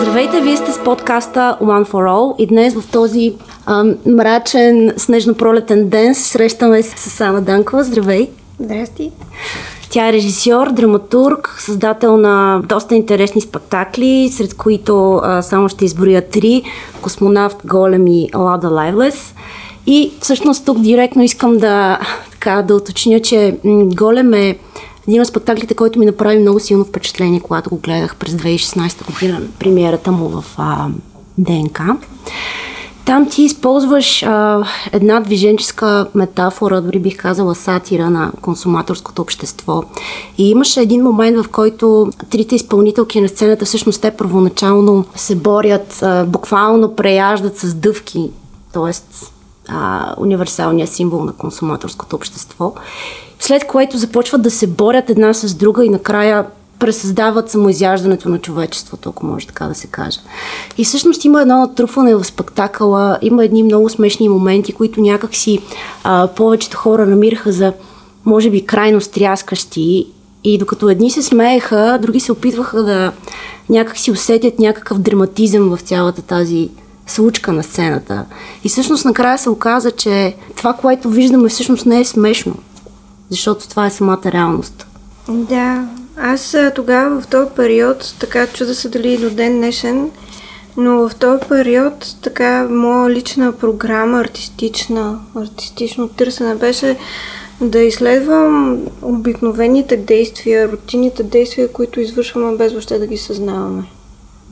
Здравейте, вие сте с подкаста One for All и днес в този а, мрачен снежно-пролетен ден се срещаме с Ана Данкова. Здравей! Здрасти! Тя е режисьор, драматург, създател на доста интересни спектакли, сред които а, само ще изброя три Космонавт, Голем и Лада Лайвлес. И всъщност тук директно искам да, така, да уточня, че Голем е един от спектаклите, който ми направи много силно впечатление, когато го гледах през 2016 година, премиерата му в а, ДНК. Там ти използваш а, една движенческа метафора, дори бих казала сатира на консуматорското общество. И имаше един момент, в който трите изпълнителки на сцената всъщност те първоначално се борят, а, буквално преяждат с дъвки, т.е. универсалният символ на консуматорското общество. След което започват да се борят една с друга и накрая пресъздават самоизяждането на човечеството, ако може така да се каже. И всъщност има едно натрупване в спектакъла, има едни много смешни моменти, които някакси а, повечето хора намираха за, може би, крайно стряскащи. И докато едни се смееха, други се опитваха да някак си усетят някакъв драматизъм в цялата тази случка на сцената. И всъщност накрая се оказа, че това, което виждаме, всъщност не е смешно, защото това е самата реалност. Да, аз тогава в този период, така чуда се дали до ден днешен, но в този период така моя лична програма, артистична, артистично търсене беше да изследвам обикновените действия, рутинните действия, които извършваме без въобще да ги съзнаваме.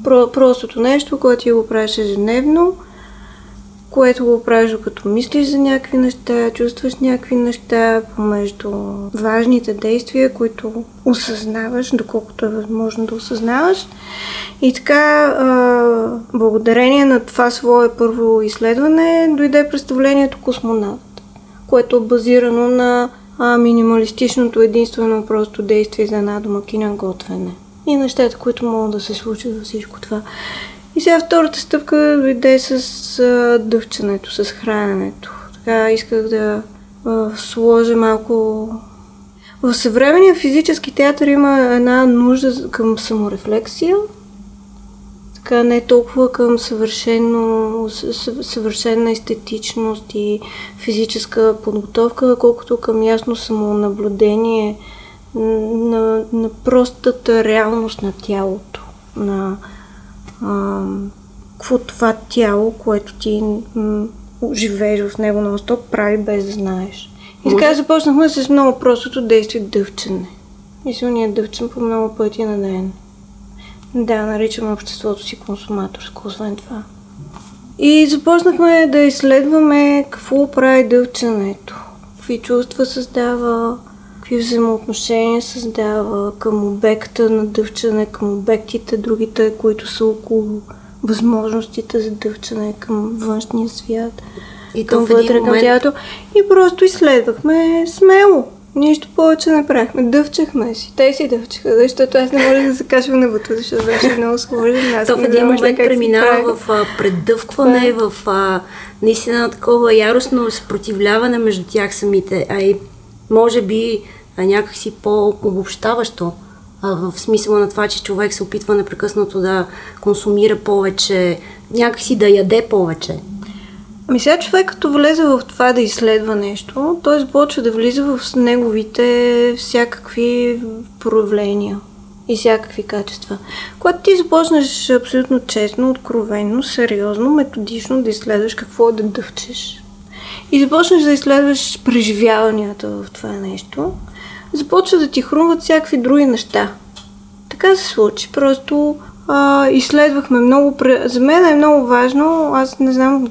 Про- простото нещо, което ти го правиш ежедневно – което го правиш като мислиш за някакви неща, чувстваш някакви неща помежду важните действия, които осъзнаваш, доколкото е възможно да осъзнаваш. И така, благодарение на това свое първо изследване, дойде представлението Космонавт, което е базирано на минималистичното единствено просто действие за една домакиня готвене и нещата, които могат да се случат във всичко това. И сега втората стъпка дойде с а, дъвчането, с храненето. Така исках да а, сложа малко... В съвременния физически театър има една нужда към саморефлексия, така не толкова към съвършено, съвършена естетичност и физическа подготовка, колкото към ясно самонаблюдение на, на простата реалност на тялото, на, какво това тяло, което ти м- живееш в него на стоп, прави без да знаеш. И така започнахме с много простото действие дъвчене. И се уния дъвчен по много пъти на ден. Да, наричаме обществото си консуматорско, освен това. И започнахме да изследваме какво прави дъвченето, какви чувства създава, какви взаимоотношения създава към обекта на дъвчане, към обектите, другите, които са около възможностите за дъвчане към външния свят, и към вътре, към момент... тялото. И просто изследвахме смело. Нищо повече не правихме. Дъвчахме си. Те си дъвчаха, защото аз не можех да се качвам на вътре, защото беше много сложен. То в един момент преминава в а, преддъвкване, в а, наистина такова яростно съпротивляване между тях самите. А и може би някакси по-обобщаващо в смисъла на това, че човек се опитва непрекъснато да консумира повече, някакси да яде повече. Ами сега човек като влезе в това да изследва нещо, той започва да влиза в неговите всякакви проявления и всякакви качества. Когато ти започнеш абсолютно честно, откровенно, сериозно, методично да изследваш какво да дъвчеш и започнеш да изследваш преживяванията в това нещо, започва да ти хрумват всякакви други неща. Така се случи. Просто а, изследвахме много. За мен е много важно. Аз не знам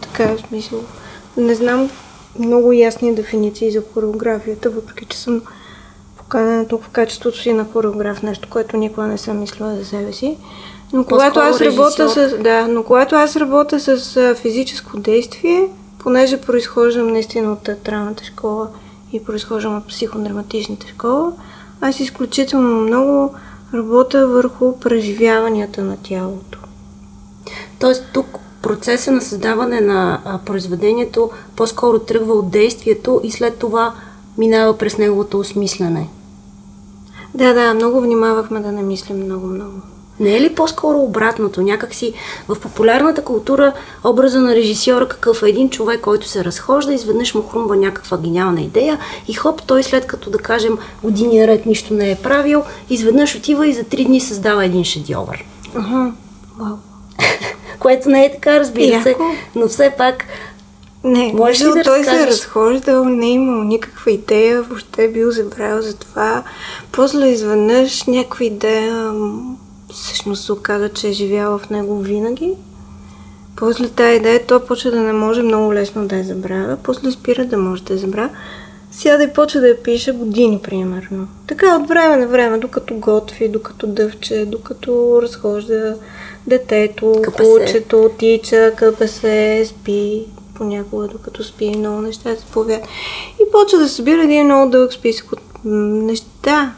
така смисъл. Не знам много ясни дефиниции за хореографията, въпреки че съм поканена тук в качеството си на хореограф, нещо, което никога не съм мислила за себе си. Но когато аз работя с, да, но когато аз работя с физическо действие, понеже произхождам наистина от театралната школа и произхождам от психодраматичната школа, аз изключително много работя върху преживяванията на тялото. Тоест тук процеса на създаване на произведението по-скоро тръгва от действието и след това минава през неговото осмислене. Да, да, много внимавахме да не мислим много-много. Не е ли по-скоро обратното? Някакси в популярната култура образа на режисьора какъв е един човек, който се разхожда, изведнъж му хрумва някаква гениална идея и хоп, той след като да кажем години ред нищо не е правил, изведнъж отива и за три дни създава един шедьовър. Ага, вау. Което не е така, разбира се, но все пак не, Можеш ли да той разкажеш? се е разхождал, не е имал никаква идея, въобще е бил забравил за това. После изведнъж някаква идея всъщност се оказа, че е живяла в него винаги. После тази идея той почва да не може много лесно да я забравя, после спира да може да я забравя. Сяда и почва да я пише години, примерно. Така от време на време, докато готви, докато дъвче, докато разхожда детето, кучето, тича, къпесе, спи, понякога докато спи, много неща се появят. И почва да събира един много дълъг списък от неща.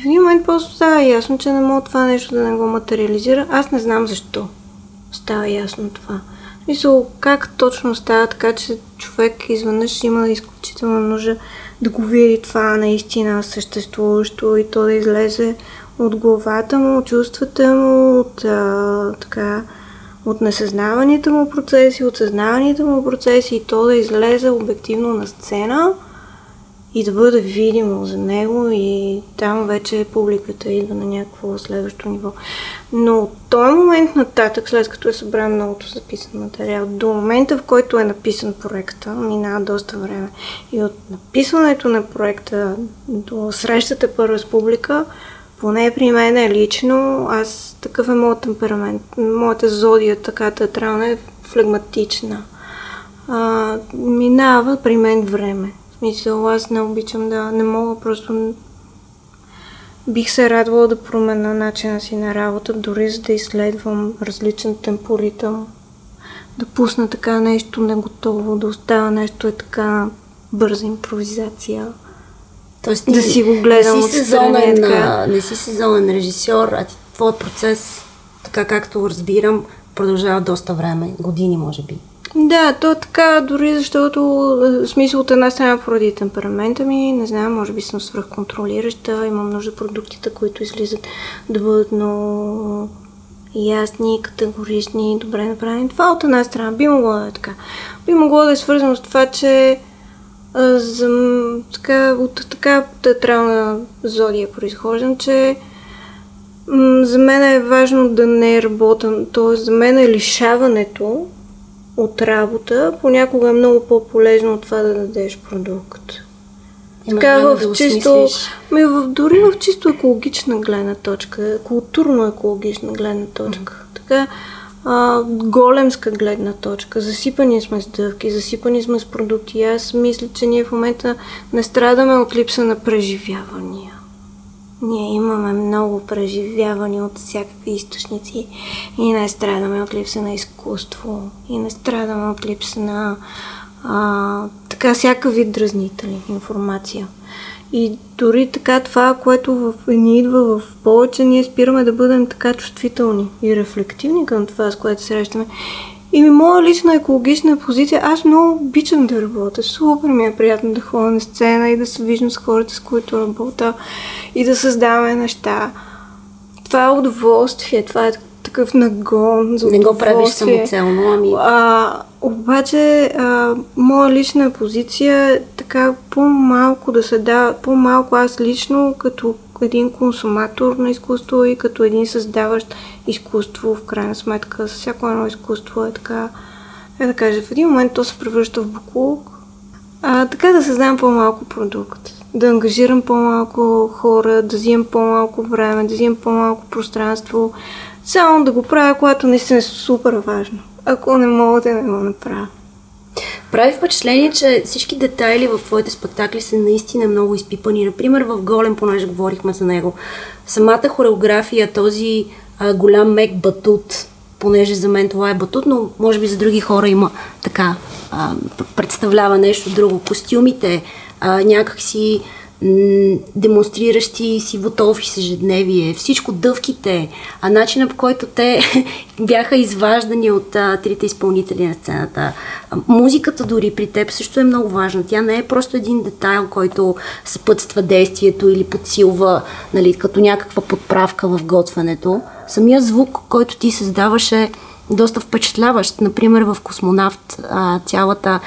И в един момент просто става ясно, че не мога това нещо да не го материализира. Аз не знам защо става ясно това. Мисъл, как точно става така, че човек изведнъж има изключителна нужда да го види това наистина съществуващо и то да излезе от главата му, от чувствата му, от а, така, от несъзнаваните му процеси, от съзнаваните му процеси и то да излезе обективно на сцена и да бъде видимо за него и там вече публиката идва на някакво следващо ниво. Но от този момент нататък, след като е събран многото записан материал, до момента в който е написан проекта, минава доста време. И от написването на проекта до срещата първа с публика, поне при мен е лично, аз такъв е моят темперамент. Моята зодия, така театрална, е флегматична. А, минава при мен време. Смисъл, аз не обичам да, не мога просто... Бих се радвала да променя начина си на работа, дори за да изследвам различен темпоритъм. Да пусна така нещо неготово, да оставя нещо е така бърза импровизация. Тоест, Да си го гледам не си, сезонен, така. не си сезонен режисьор, а ти, твой процес, така както разбирам, продължава доста време, години може би. Да, то е така, дори защото, е, смисъл от една страна поради темперамента ми, не знам, може би съм свръхконтролираща, имам нужда продуктите, които излизат да бъдат много ясни, категорични, добре направени. Това от една страна би могло да е така. Би могло да е свързано с това, че а, за, м, така, от така театрална зодия произхождам, че м, за мен е важно да не работя, т.е. за мен е лишаването от работа понякога е много по-полезно от това да дадеш продукт. Имаш Така в да чисто, ми, в, дори в чисто екологична гледна точка, културно екологична гледна точка. Така, а, големска гледна точка. Засипани сме с дъвки, засипани сме с продукти. Аз мисля, че ние в момента не страдаме от липса на преживявания. Ние имаме много преживявания от всякакви източници и не страдаме от липса на изкуство, и не страдаме от липса на а, така всяка вид дразнители, информация. И дори така това, което в, ни идва в повече, ние спираме да бъдем така чувствителни и рефлективни към това, с което срещаме. И ми моя лична екологична позиция, аз много обичам да работя. Супер ми е приятно да ходя на сцена и да се виждам с хората, с които работя и да създаваме неща. Това е удоволствие, това е такъв нагон за Не го правиш самоцелно, ами А, обаче, а, моя лична позиция е така по-малко да се дава, по-малко аз лично като един консуматор на изкуство и като един създаващ изкуство, в крайна сметка, всяко едно изкуство е така, е да кажа, в един момент то се превръща в буклук, а, така да създам по-малко продукт, да ангажирам по-малко хора, да взимам по-малко време, да взимам по-малко пространство, само да го правя, когато наистина е супер важно. Ако не мога да не го направя. Прави впечатление, че всички детайли в твоите спектакли са наистина много изпипани. Например, в Голем, понеже говорихме за него, самата хореография, този а, голям мек батут, понеже за мен това е батут, но може би за други хора има така, а, представлява нещо друго. Костюмите, а, някакси демонстриращи си в ежедневие, всичко дъвките, а начина по който те бяха изваждани от а, трите изпълнители на сцената. Музиката дори при теб също е много важна. Тя не е просто един детайл, който съпътства действието или подсилва, нали, като някаква подправка в готвенето. Самия звук, който ти създаваше, доста впечатляващ. Например, в Космонавт а, цялата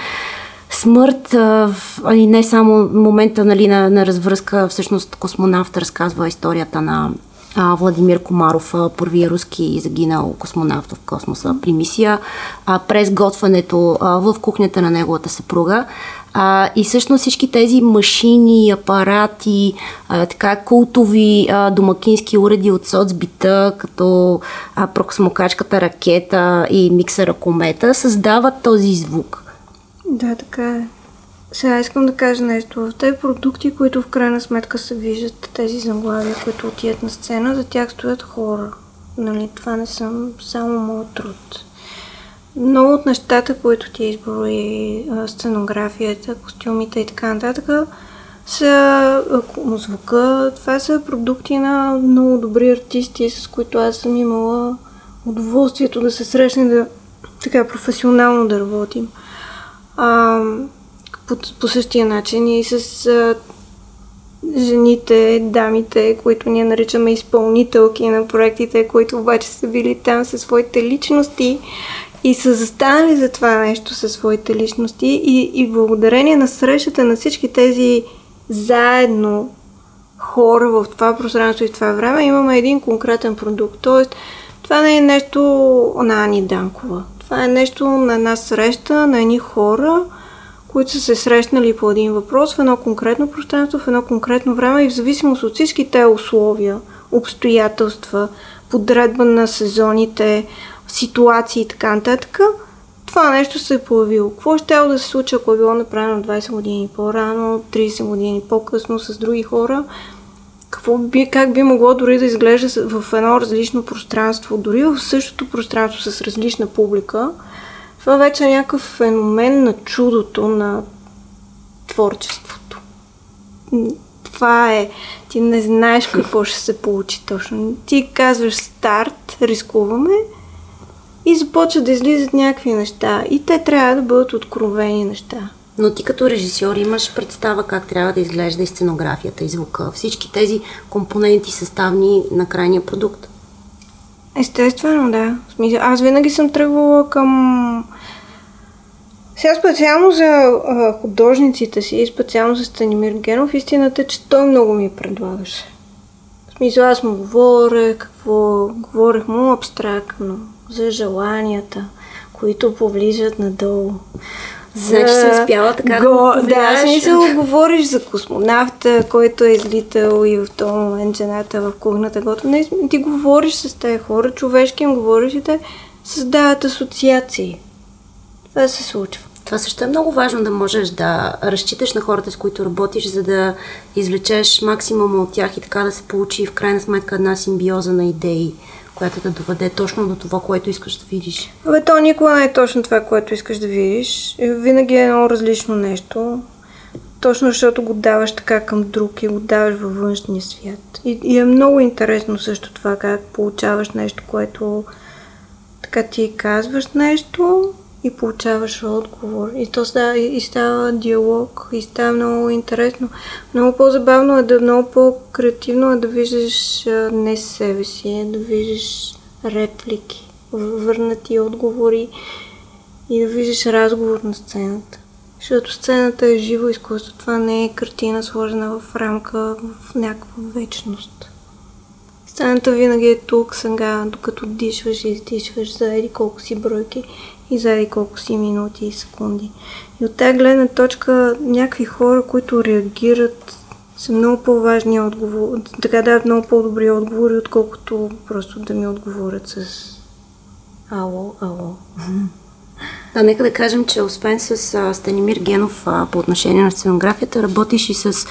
смърт, а, и не само момента нали, на, на развръзка, всъщност космонавт разказва историята на а, Владимир Комаров, първия руски загинал космонавт в космоса при мисия, а, през готването а, в кухнята на неговата съпруга. А, и всъщност всички тези машини, апарати, а, така култови а, домакински уреди от соцбита, като а, прокосмокачката ракета и миксера комета, създават този звук. Да, така е. Сега искам да кажа нещо. В тези продукти, които в крайна сметка се виждат, тези заглавия, които отият на сцена, за тях стоят хора. Нали, това не съм само моят труд. Много от нещата, които ти изброи, сценографията, костюмите и така нататък, са звука. Това са продукти на много добри артисти, с които аз съм имала удоволствието да се срещне да така професионално да работим. А, по, по същия начин и с а, жените, дамите, които ние наричаме изпълнителки на проектите, които обаче са били там със своите личности и са застанали за това нещо със своите личности и, и благодарение на срещата на всички тези заедно хора в това пространство и в това време имаме един конкретен продукт. Тоест, това не е нещо на Ани Данкова. Това е нещо на една среща, на едни хора, които са се срещнали по един въпрос в едно конкретно пространство, в едно конкретно време и в зависимост от всички те условия, обстоятелства, подредба на сезоните, ситуации и така нататък, това нещо се е появило. Какво ще да се случи, ако е било направено 20 години по-рано, 30 години по-късно с други хора? Какво би, как би могло дори да изглежда в едно различно пространство, дори в същото пространство с различна публика? Това вече е някакъв феномен на чудото на творчеството. Това е. Ти не знаеш какво ще се получи точно. Ти казваш старт, рискуваме и започват да излизат някакви неща. И те трябва да бъдат откровени неща. Но ти като режисьор имаш представа как трябва да изглежда и сценографията, и звука, всички тези компоненти съставни на крайния продукт. Естествено, да. Аз винаги съм тръгвала към... Сега специално за художниците си и специално за Станимир Генов, истината е, че той много ми предлагаше. В смисъл, аз му говоря, какво говорех му абстрактно, за желанията, които повлижат надолу. Значи се успяла така Го, да Да, смисъл говориш за космонавта, който е излитал и в този момент жената в кухната готова. Не, ти говориш с тези хора, човешки им говориш и те създават асоциации. Това се случва. Това също е много важно да можеш да разчиташ на хората, с които работиш, за да извлечеш максимума от тях и така да се получи в крайна сметка една симбиоза на идеи която да доведе точно до това, което искаш да видиш. Абе, то никога не е точно това, което искаш да видиш. Винаги е едно различно нещо. Точно защото го даваш така към друг и го даваш във външния свят. И, и е много интересно също това, как получаваш нещо, което така ти казваш нещо и получаваш отговор. И то става, и става диалог, и става много интересно. Много по-забавно е да, много по-креативно е да виждаш не себе си, е да виждаш реплики, върнати отговори и да виждаш разговор на сцената. Защото сцената е живо изкуство. Това не е картина сложена в рамка в някаква вечност. Сцената винаги е тук, сега, докато дишваш и издишваш за еди колко си бройки и заради колко си минути и секунди. И от тази гледна точка някакви хора, които реагират, са много по-важни отговори, така дават много по-добри отговори, отколкото просто да ми отговорят с ало, ало. Да, нека да кажем, че освен с а, Станимир Генов а, по отношение на сценографията, работиш и с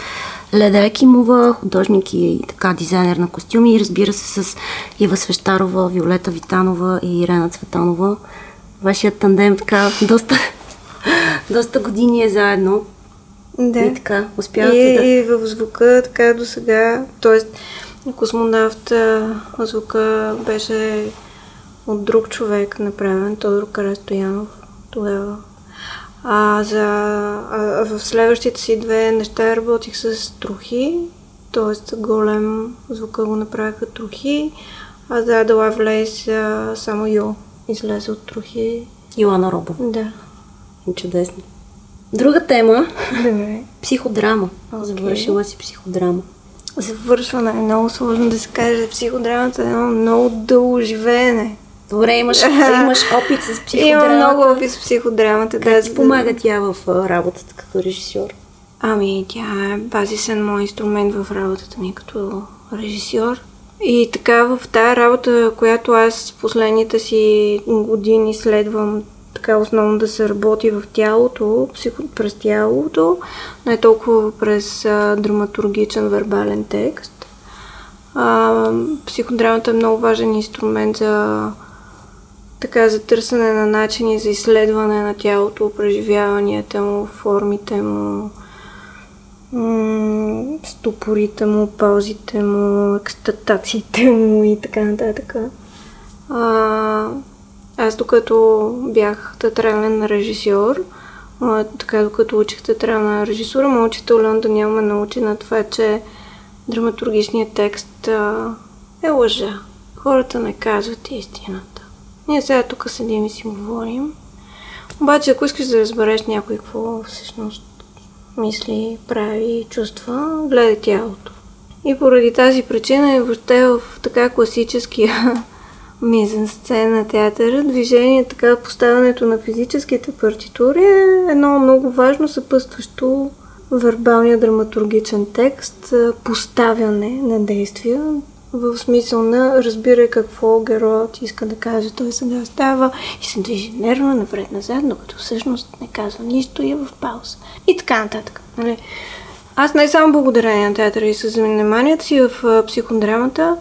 Леда Екимова, художник и така дизайнер на костюми и разбира се с Ива Свещарова, Виолета Витанова и Ирена Цветанова вашият тандем така доста, доста години е заедно. Да. И така, успявате и, да... и в звука така до сега, т.е. космонавт звука беше от друг човек направен, Тодор Карастоянов тогава. А, за, а, в следващите си две неща работих с трохи, т.е. голем звука го направиха трохи, а за The Lovelace само Йо излезе от трохи. Йоана Робова. Да. Чудесно. Друга тема. Добре. Психодрама. Okay. Завършила си психодрама. Завършване е много сложно да се каже. Психодрамата е едно много дълго живеене. Добре, имаш, имаш опит с психодрамата. Имам много опит с психодрамата. Как да, ти помага тя в работата като режисьор? Ами, тя е базисен мой инструмент в работата ми като режисьор. И така в тази работа, която аз последните си години следвам така основно да се работи в тялото, психо, през тялото, не толкова през а, драматургичен вербален текст. А, психодрамата е много важен инструмент за така за търсене на начини за изследване на тялото, преживяванията му, формите му, стопорите му, паузите му, екстатациите му и така нататък. А, аз докато бях театрален режисьор, а, така докато учих театрална режисура, моят учител Леон Даниел ме научи на това, че драматургичният текст а, е лъжа. Хората не казват истината. Ние сега тук седим и си говорим. Обаче, ако искаш да разбереш някой какво всъщност мисли, прави, чувства, гледай тялото. И поради тази причина и въобще в така класическия мизен сцена, театъра, движение, така поставянето на физическите партитури е едно много важно съпътстващо вербалния драматургичен текст, поставяне на действия, в смисъл на разбирай какво героят иска да каже. Той сега става и се движи нервно напред-назад, докато всъщност не казва нищо и е в пауза. И така нататък. Нали? Аз не само благодарение на театъра и с заниманията си в психодрамата,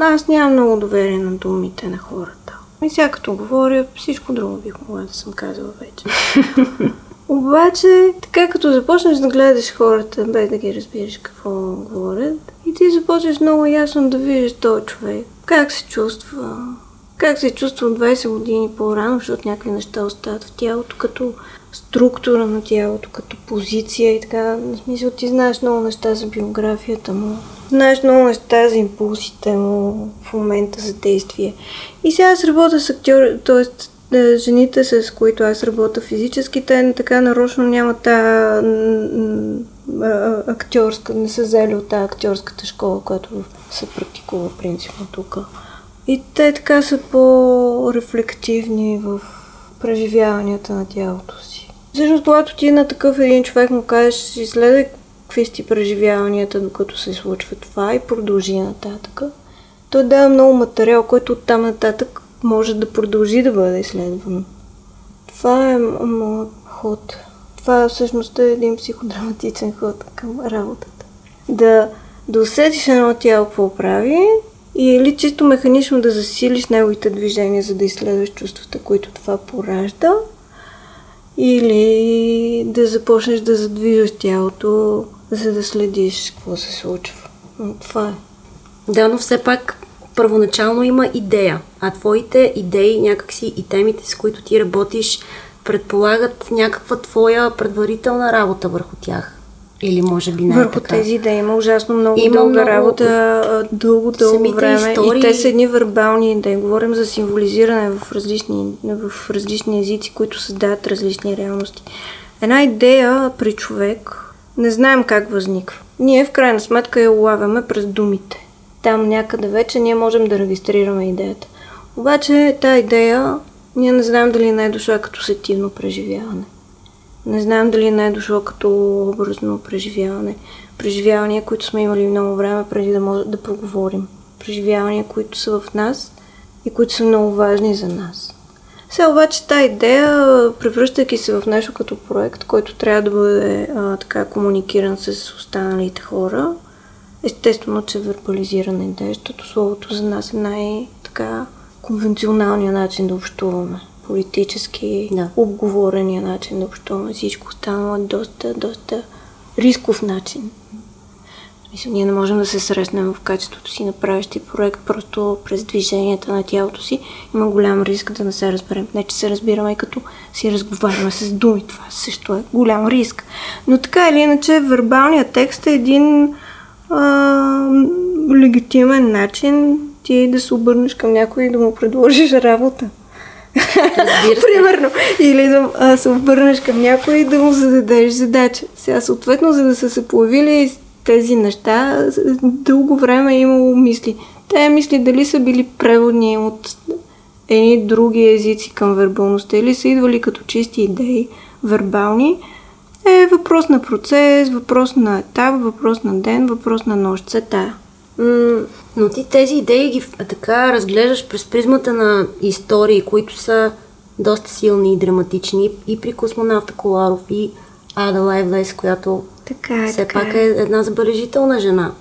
аз нямам много доверие на думите на хората. И сега като говоря, всичко друго бих могла да съм казала вече. Обаче, така като започнеш да гледаш хората, без да ги разбираш какво говорят, и ти започнеш много ясно да видиш този човек, как се чувства, как се чувства от 20 години по-рано, защото някакви неща остават в тялото, като структура на тялото, като позиция и така. В смисъл, ти знаеш много неща за биографията му, знаеш много неща за импулсите му в момента за действие. И сега аз работя с актьори, т.е жените, с които аз работя физически, те така нарочно нямат тази актьорска, не са взели от тази актьорската школа, която се практикува принципно тук. И те така са по-рефлективни в преживяванията на тялото си. Защото когато ти на такъв един човек му кажеш, изследвай какви сти преживяванията, докато се случва това и продължи нататък, той дава много материал, който оттам нататък може да продължи да бъде изследвано. Това е моят ход. Това всъщност е един психодраматичен ход към работата. Да, да усетиш едно тяло какво прави или чисто механично да засилиш неговите движения, за да изследваш чувствата, които това поражда, или да започнеш да задвижваш тялото, за да следиш какво се случва. Но това е. Да, но все пак първоначално има идея, а твоите идеи някакси и темите, с които ти работиш, предполагат някаква твоя предварителна работа върху тях. Или може би не Върху така. тези идеи има ужасно много има дълга много... работа, дълго, дълго време. Истории... И те са едни вербални идеи. Говорим за символизиране в различни, в различни езици, които създават различни реалности. Една идея при човек не знаем как възниква. Ние в крайна сметка я улавяме през думите там някъде вече ние можем да регистрираме идеята. Обаче тази идея ние не знаем дали не е дошла като сетивно преживяване. Не знаем дали не е дошло като образно преживяване. Преживявания, които сме имали много време преди да може да проговорим. Преживявания, които са в нас и които са много важни за нас. Сега обаче тази идея, превръщайки се в нещо като проект, който трябва да бъде а, така комуникиран с останалите хора, Естествено, че вербализиране защото словото за нас е най-така конвенционалният начин да общуваме. Политически, да. обговорения начин да общуваме. Всичко останало е доста, доста рисков начин. Мисля, ние не можем да се срещнем в качеството си на правещи проект, просто през движенията на тялото си има голям риск да не се разберем. Не, че се разбираме, като си разговаряме с думи. Това също е голям риск. Но така или иначе, вербалният текст е един а, легитимен начин ти да се обърнеш към някой и да му предложиш работа. Примерно. Или да а, се обърнеш към някой и да му зададеш задача. Сега, съответно, за да са се появили тези неща, дълго време е имало мисли. Те мисли дали са били преводни от едни други езици към вербалността или са идвали като чисти идеи, вербални, е въпрос на процес, въпрос на етап, въпрос на ден, въпрос на нощ. Се тая. но ти тези идеи ги така разглеждаш през призмата на истории, които са доста силни и драматични и при космонавта Коларов и Ада Лайвлес, която така е, все така пак е. е една забележителна жена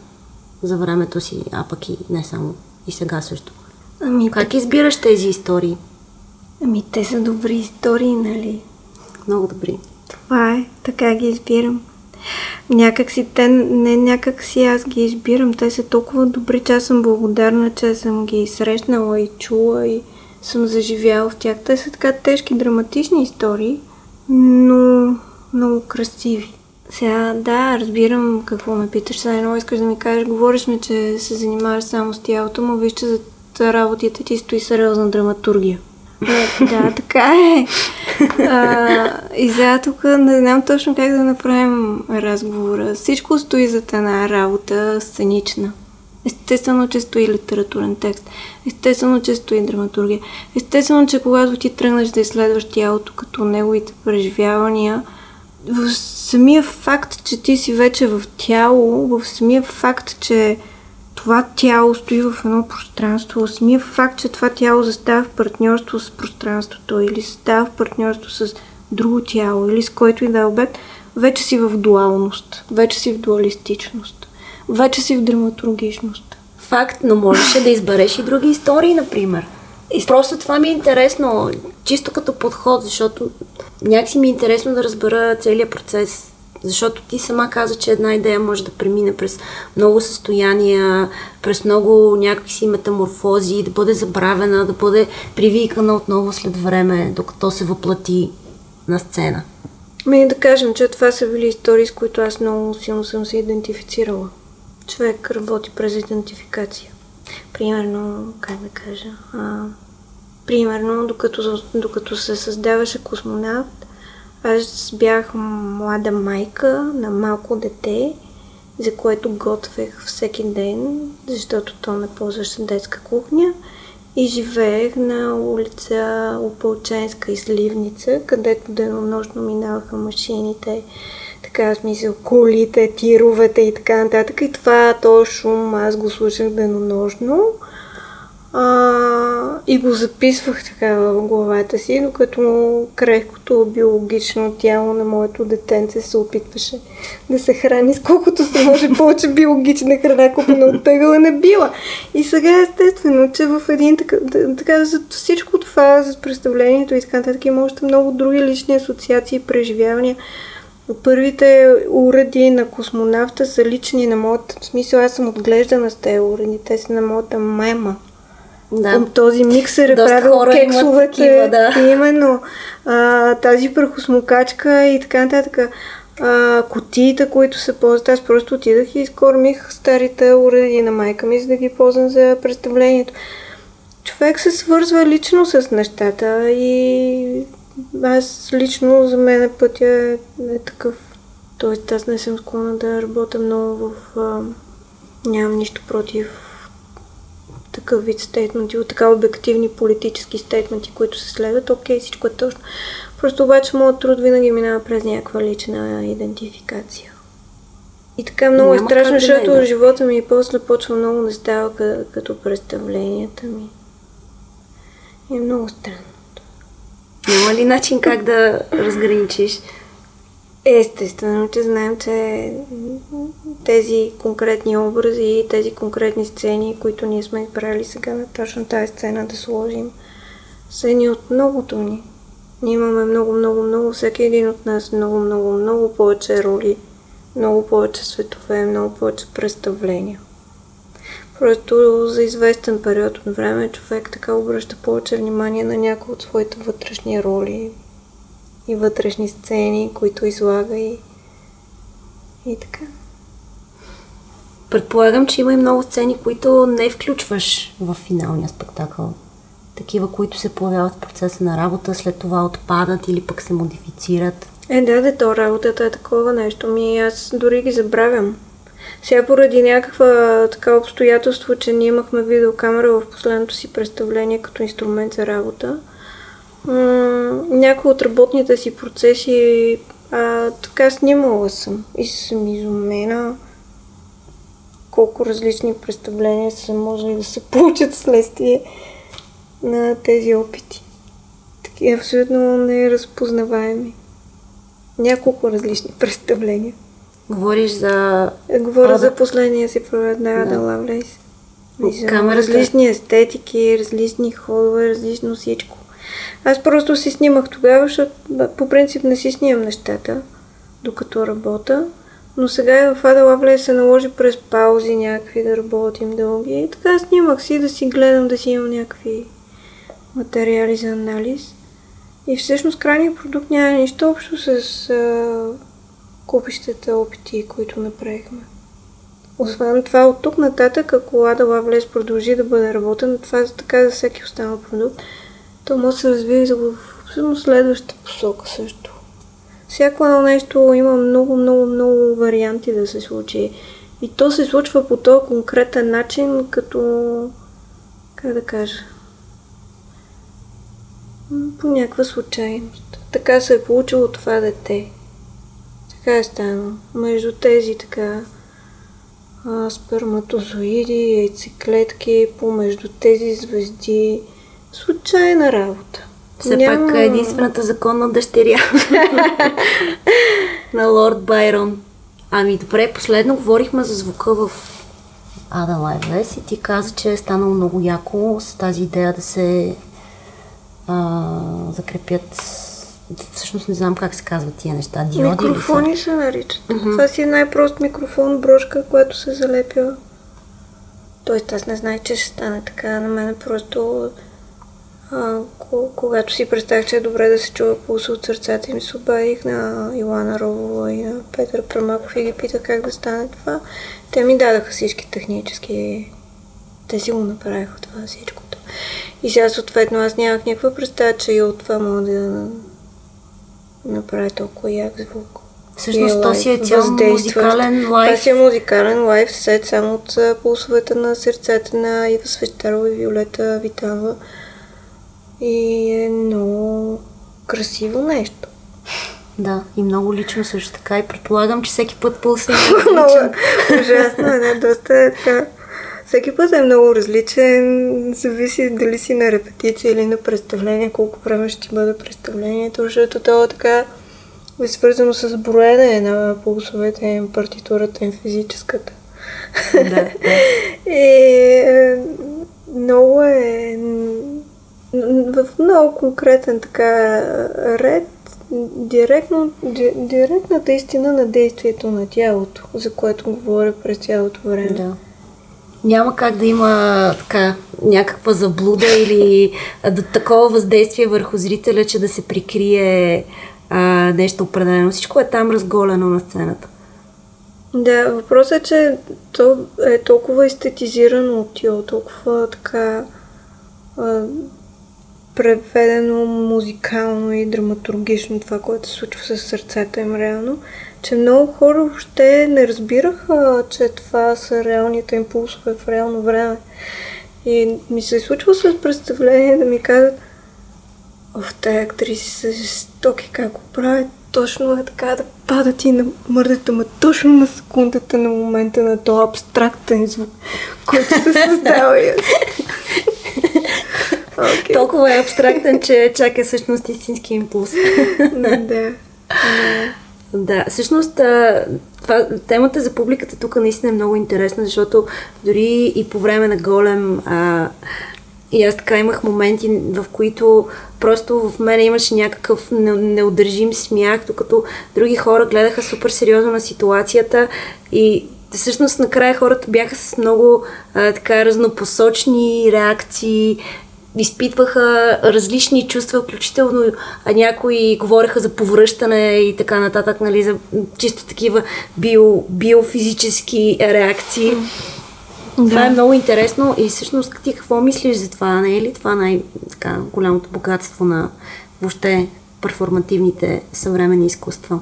за времето си, а пък и не само, и сега също. Ами, как так... избираш тези истории? Ами те са добри истории, нали? Много добри. Това е, така ги избирам. Някак си, те, не някак си аз ги избирам, те са толкова добри, че аз съм благодарна, че съм ги срещнала и чула и съм заживяла в тях. Те са така тежки, драматични истории, но много красиви. Сега, да, разбирам какво ме питаш. Сега едно искаш да ми кажеш, говориш ми, че се занимаваш само с тялото, но виж, че за работите ти стои сериозна драматургия. Да, да, така е. А, и сега тук не знам точно как да направим разговора. Всичко стои за една работа сценична. Естествено, че стои литературен текст. Естествено, че стои драматургия. Естествено, че когато ти тръгнеш да изследваш тялото като неговите преживявания, в самия факт, че ти си вече в тяло, в самия факт, че това тяло стои в едно пространство, самия факт, че това тяло застава в партньорство с пространството или застава в партньорство с друго тяло или с който и да е обект, вече си в дуалност, вече си в дуалистичност, вече си в драматургичност. Факт, но можеше да избереш и други истории, например. И просто това ми е интересно, чисто като подход, защото някакси ми е интересно да разбера целият процес. Защото ти сама каза, че една идея може да премине през много състояния, през много някакси метаморфози, да бъде забравена, да бъде привикана отново след време, докато се въплати на сцена. Ми да кажем, че това са били истории, с които аз много силно съм се идентифицирала. Човек работи през идентификация. Примерно, как да кажа, а, примерно, докато, докато се създаваше космонавт, аз бях млада майка на малко дете, за което готвех всеки ден, защото то не ползваше детска кухня и живеех на улица Опълченска и Сливница, където денонощно минаваха машините, така смисъл, колите, тировете и така нататък. И това, то шум, аз го слушах денонощно. А, и го записвах така в главата си, докато крехкото биологично тяло на моето детенце се опитваше да се храни с колкото се може повече биологична храна, купена от тъгъла не била. И сега естествено, че в един така, така за всичко това, за представлението и така нататък има още много други лични асоциации, преживявания. Първите уреди на космонавта са лични на моята... В смисъл, аз съм отглеждана с тези уреди. Те са на моята мема. Да. Този миксер е правил кексовете. Такива, да. Именно а, тази прахосмокачка и така нататък. А, кутиите, които се ползват. Аз просто отидах и изкормих старите уреди на майка ми, за да ги ползвам за представлението. Човек се свързва лично с нещата и аз лично за мен пътя е, е такъв. Тоест аз не съм склонна да работя много в... А, нямам нищо против такъв вид стейтменти, от така обективни политически стейтменти, които се следват. Окей, всичко е точно. Просто обаче моят труд винаги минава през някаква лична идентификация. И така много е Няма е страшно, защото да. живота ми после почва много да става като представленията ми. И е много странно. Няма ли начин как да разграничиш? Естествено, че знаем, че тези конкретни образи, тези конкретни сцени, които ние сме избрали сега на точно тази сцена да сложим, са ни от многото ни. Ние имаме много, много, много, всеки един от нас много, много, много повече роли много повече светове, много повече представления. Просто за известен период от време човек така обръща повече внимание на някои от своите вътрешни роли и вътрешни сцени, които излага и, и така. Предполагам, че има и много сцени, които не включваш в финалния спектакъл. Такива, които се появяват в процеса на работа, след това отпадат или пък се модифицират. Е, да, да, то работата е такова нещо. Ми аз дори ги забравям. Сега поради някаква така обстоятелство, че ние имахме видеокамера в последното си представление като инструмент за работа, някои от работните си процеси а, така снимала съм и съм изумена колко различни представления са можели да се получат следствие на тези опити. Таки абсолютно неразпознаваеми. Няколко различни представления. Говориш за... Говоря Ада. за последния си проект на Ада Лавлейс. Камерата. Различни естетики, различни ходове, различно всичко. Аз просто си снимах тогава, защото по принцип не си снимам нещата, докато работя. Но сега и в Ада Лавлейс се наложи през паузи някакви да работим дълги. И така снимах си да си гледам, да си имам някакви материали за анализ. И всъщност крайният продукт няма нищо общо с а, купищата опити, които направихме. Освен това, от тук нататък, ако Ада Лавлес продължи да бъде работен, това е така за всеки останал продукт, то може да се развие в абсолютно следващата посока също. Всяко едно нещо има много, много, много варианти да се случи. И то се случва по този конкретен начин, като, как да кажа, по някаква случайност. Така се е получило това дете. Така е станало. Между тези така а, сперматозоиди, яйцеклетки, помежду тези звезди. Случайна работа. Все Няма... пак е единствената законна дъщеря на лорд Байрон. Ами добре, последно говорихме за звука в Ада Лайвлес и ти каза, че е станало много яко с тази идея да се а, закрепят всъщност не знам как се казват тия неща. Диоди Микрофони ли са? се наричат. Mm-hmm. Това си е най-прост микрофон, брошка, която се залепя. Тоест аз не знаех, че ще стане така. На мен просто а, когато си представих, че е добре да се чува пулса от сърцата им, се обадих на Илана Ровова и на Петър Прамаков и ги питах как да стане това. Те ми дадаха всички технически... Те си го направиха това всичкото. И сега съответно аз нямах някаква представа, че и от това мога да направи толкова як звук. Всъщност то си е цял музикален лайф. Това си е музикален лайф, сет само от пулсовете на сърцата на Ива Свещарова и Виолета Витанова. И е много красиво нещо. Да, и много лично също така. И предполагам, че всеки път пулса е много ужасно, не, доста е така. Всеки път е много различен, зависи дали си на репетиция или на представление, колко време ще ти бъде представлението, защото то е така е свързано с броене на пулсовете им, партитурата им, физическата. Да, да. И много е в много конкретен така ред, директно, ди, директната истина на действието на тялото, за което говоря през цялото време. Да. Няма как да има така някаква заблуда или да, такова въздействие върху зрителя, че да се прикрие а, нещо определено. Всичко е там разголено на сцената. Да, въпросът е, че то е толкова естетизирано от тяло, толкова така преведено музикално и драматургично това, което се случва с сърцата им реално, че много хора въобще не разбираха, че това са реалните импулсове в реално време. И ми се е случва с представление да ми кажат в тези актриси са жестоки, как го правят. Точно е така да падат и на мърдата, ма точно на секундата на момента на този абстрактен звук, който се създава. Okay. Толкова е абстрактен, че чака всъщност истински импулс. да. Да, всъщност това, темата за публиката тук наистина е много интересна, защото дори и по време на голем а, И аз така имах моменти, в които просто в мене имаше някакъв неудържим смях, докато други хора гледаха супер сериозно на ситуацията и всъщност накрая хората бяха с много а, така разнопосочни реакции, изпитваха различни чувства, включително а някои говореха за повръщане и така нататък, нали, за чисто такива био, биофизически реакции. Да. Това е много интересно и всъщност ти какво мислиш за това? Не е ли това най-голямото богатство на въобще перформативните съвременни изкуства?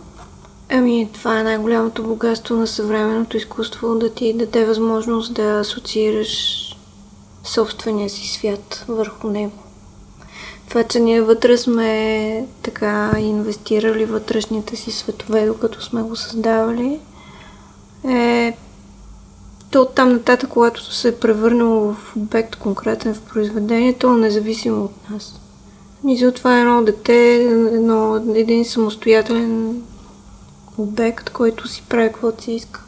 Ами, това е най-голямото богатство на съвременното изкуство, да ти даде възможност да асоциираш собствения си свят върху него. Това, че ние вътре сме така инвестирали вътрешните си светове, докато сме го създавали, е то оттам нататък, когато се е превърнало в обект конкретен в произведението, независимо от нас. Мисля, това е едно дете, едно, един самостоятелен обект, който си прави каквото си иска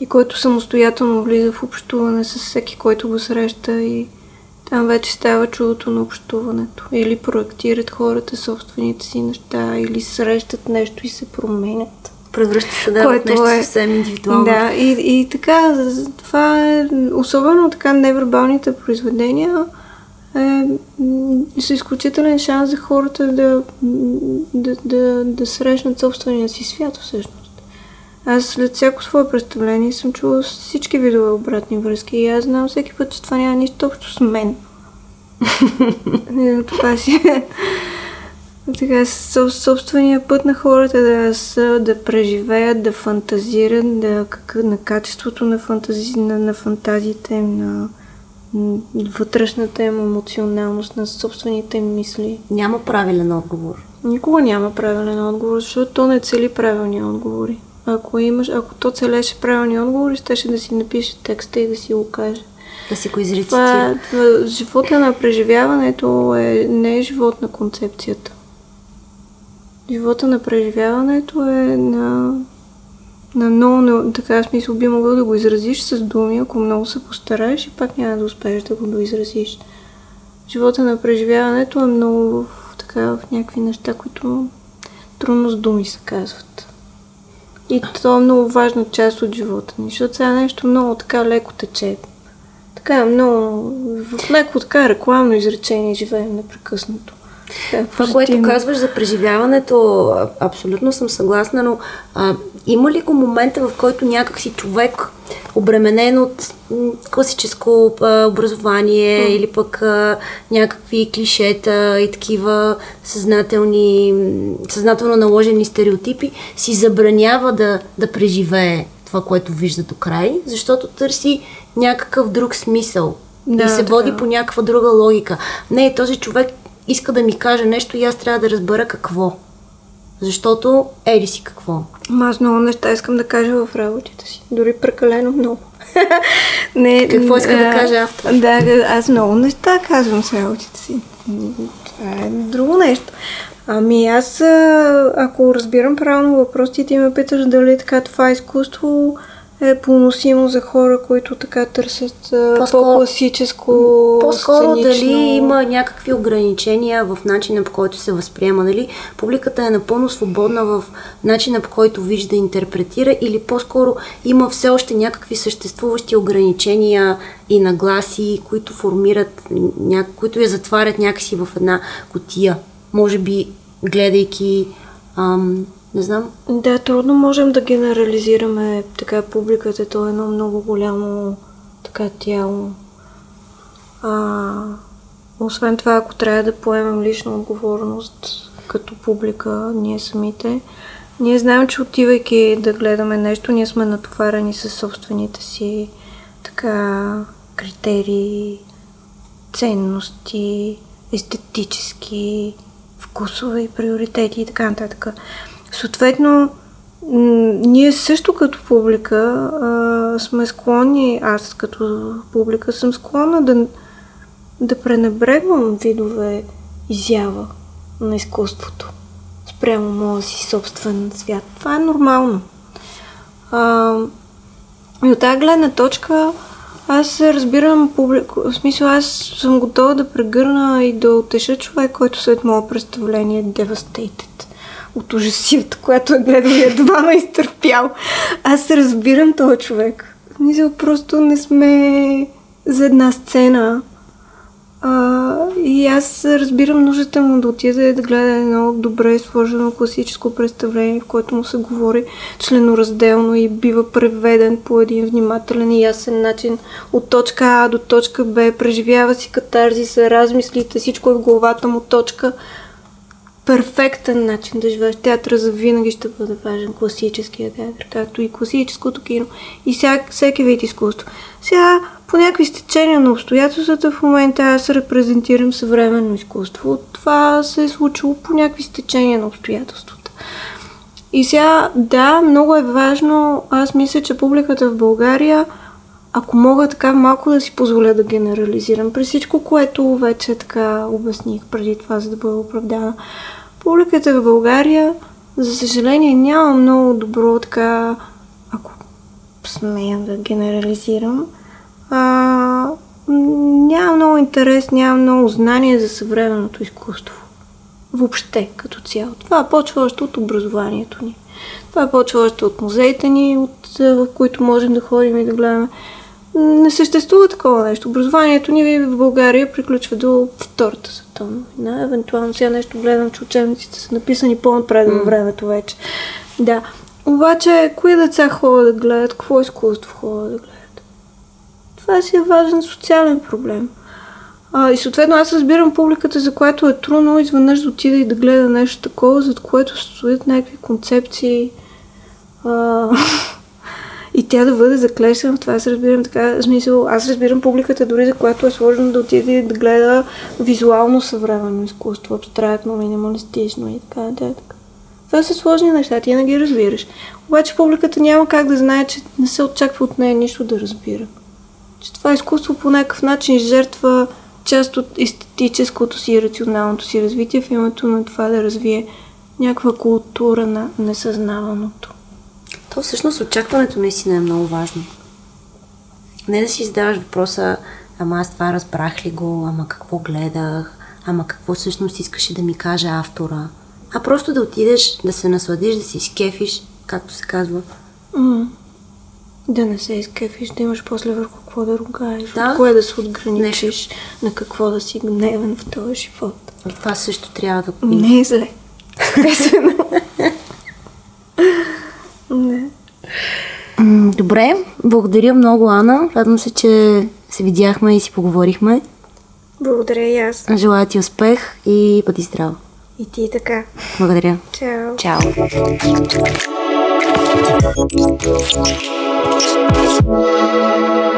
и който самостоятелно влиза в общуване с всеки, който го среща и там вече става чудото на общуването. Или проектират хората собствените си неща, или срещат нещо и се променят. Превръща се да, в нещо е, съвсем индивидуално. Да, и, и така, това е, особено така невербалните произведения, е, са изключителен шанс за хората да, да, да, да срещнат собствения си свят всъщност. Аз след всяко свое представление съм чула всички видове обратни връзки и аз знам всеки път, че това няма нищо общо с мен. това си е така, собствения път на хората да са, да преживеят, да фантазират, да, как, на качеството на, фантази, на, на фантазиите им, на, на вътрешната им емоционалност, на собствените им мисли. Няма правилен отговор. Никога няма правилен отговор, защото то не цели правилни отговори. Ако имаш, ако то целеше правилни отговори, щеше да си напише текста и да си го каже. Да си го изрецитира. Живота на преживяването е, не е живот на концепцията. Живота на преживяването е на, на много, така смисъл би могъл да го изразиш с думи, ако много се постараеш и пак няма да успееш да го доизразиш. Живота на преживяването е много в, така, в някакви неща, които трудно с думи се казват. И това е много важна част от живота ни, защото сега нещо много така леко тече. Така много, в леко така рекламно изречение живеем непрекъснато. Това, което казваш за преживяването, абсолютно съм съгласна, но а, има ли го момента, в който някакси човек, обременен от класическо а, образование mm. или пък а, някакви клишета и такива съзнателни, съзнателно наложени стереотипи, си забранява да, да преживее това, което вижда до край, защото търси някакъв друг смисъл да, и се така. води по някаква друга логика. Не, този човек иска да ми каже нещо и аз трябва да разбера какво. Защото ели си какво. Ама аз много неща искам да кажа в работите си. Дори прекалено много. не, какво иска а, да каже автор? Да, аз много неща казвам с работите си. Това е друго нещо. Ами аз, ако разбирам правилно въпросите, ти ме питаш дали така това изкуство е поносимо за хора, които така търсят по-скоро, по-класическо По-скоро сценично... дали има някакви ограничения в начина по който се възприема, дали публиката е напълно свободна в начина по който вижда, интерпретира или по-скоро има все още някакви съществуващи ограничения и нагласи, които формират, ня... които я затварят някакси в една котия. Може би гледайки ам, не знам. Да, трудно можем да генерализираме така публиката. То е едно много голямо така тяло. А, освен това, ако трябва да поемем лична отговорност като публика, ние самите, ние знаем, че отивайки да гледаме нещо, ние сме натоварени със собствените си така критерии, ценности, естетически вкусове и приоритети и така нататък. Съответно, ние също като публика а, сме склонни, аз като публика съм склонна да, да пренебрегвам видове изява на изкуството спрямо моя си собствен свят. Това е нормално. А, и от тази гледна точка Аз разбирам публико. В смисъл, аз съм готова да прегърна и да отеша човек, който след моя представление е devastated от ужасията, която е гледал едва ме изтърпял. Аз разбирам този човек. Мисля, просто не сме за една сцена. А, и аз разбирам нуждата му да отиде да гледа едно добре сложено класическо представление, в което му се говори членоразделно и бива преведен по един внимателен и ясен начин от точка А до точка Б, преживява си катарзиса, размислите, всичко е в главата му точка перфектен начин да живееш. Театъра за винаги ще бъде важен, класическия театър, както и класическото кино и всяк, всеки вид изкуство. Сега, по някакви стечения на обстоятелствата, в момента аз репрезентирам съвременно изкуство. Това се е случило по някакви стечения на обстоятелствата. И сега, да, много е важно. Аз мисля, че публиката в България, ако мога така малко да си позволя да генерализирам, при всичко, което вече така обясних преди това, за да бъда оправдана, публиката в България, за съжаление, няма много добро така, ако смея да генерализирам, а, няма много интерес, няма много знание за съвременното изкуство. Въобще, като цяло. Това е почващо от образованието ни. Това е почващо от музеите ни, от, в които можем да ходим и да гледаме. Не съществува такова нещо. Образованието ни в България приключва до Втората световна война. Евентуално сега нещо гледам, че учебниците са написани по-напред във времето вече. Да. Обаче, кои деца ходят да гледат? Какво изкуство ходят да гледат? Това си е важен социален проблем. А, и съответно аз разбирам публиката, за която е трудно изведнъж да отида и да гледа нещо такова, зад което стоят някакви концепции. А, и тя да бъде заклесена в това, аз разбирам така, смисъл, аз разбирам публиката дори за която е сложно да отиде да гледа визуално съвременно изкуство, абстрактно, минималистично и така нататък. Това са сложни неща, ти не ги разбираш. Обаче публиката няма как да знае, че не се очаква от нея нищо да разбира. Че това изкуство по някакъв начин жертва част от естетическото си и рационалното си развитие в името на това да развие някаква култура на несъзнаваното. То всъщност очакването наистина е много важно. Не да си задаваш въпроса, ама аз това разбрах ли го, ама какво гледах, ама какво всъщност искаше да ми каже автора. А просто да отидеш, да се насладиш, да си изкефиш, както се казва. Mm. Да не се изкефиш, да имаш после върху какво да ругаеш, Да. от кое да се отграничиш, на какво да си гневен в този живот. И това също трябва да го Не е зле. Естествено. Не. М, Добре, благодаря много, Ана. Радвам се, че се видяхме и си поговорихме. Благодаря и аз. Желая ти успех и бъди здрава. И ти така. Благодаря. Чао. Чао. Thank you.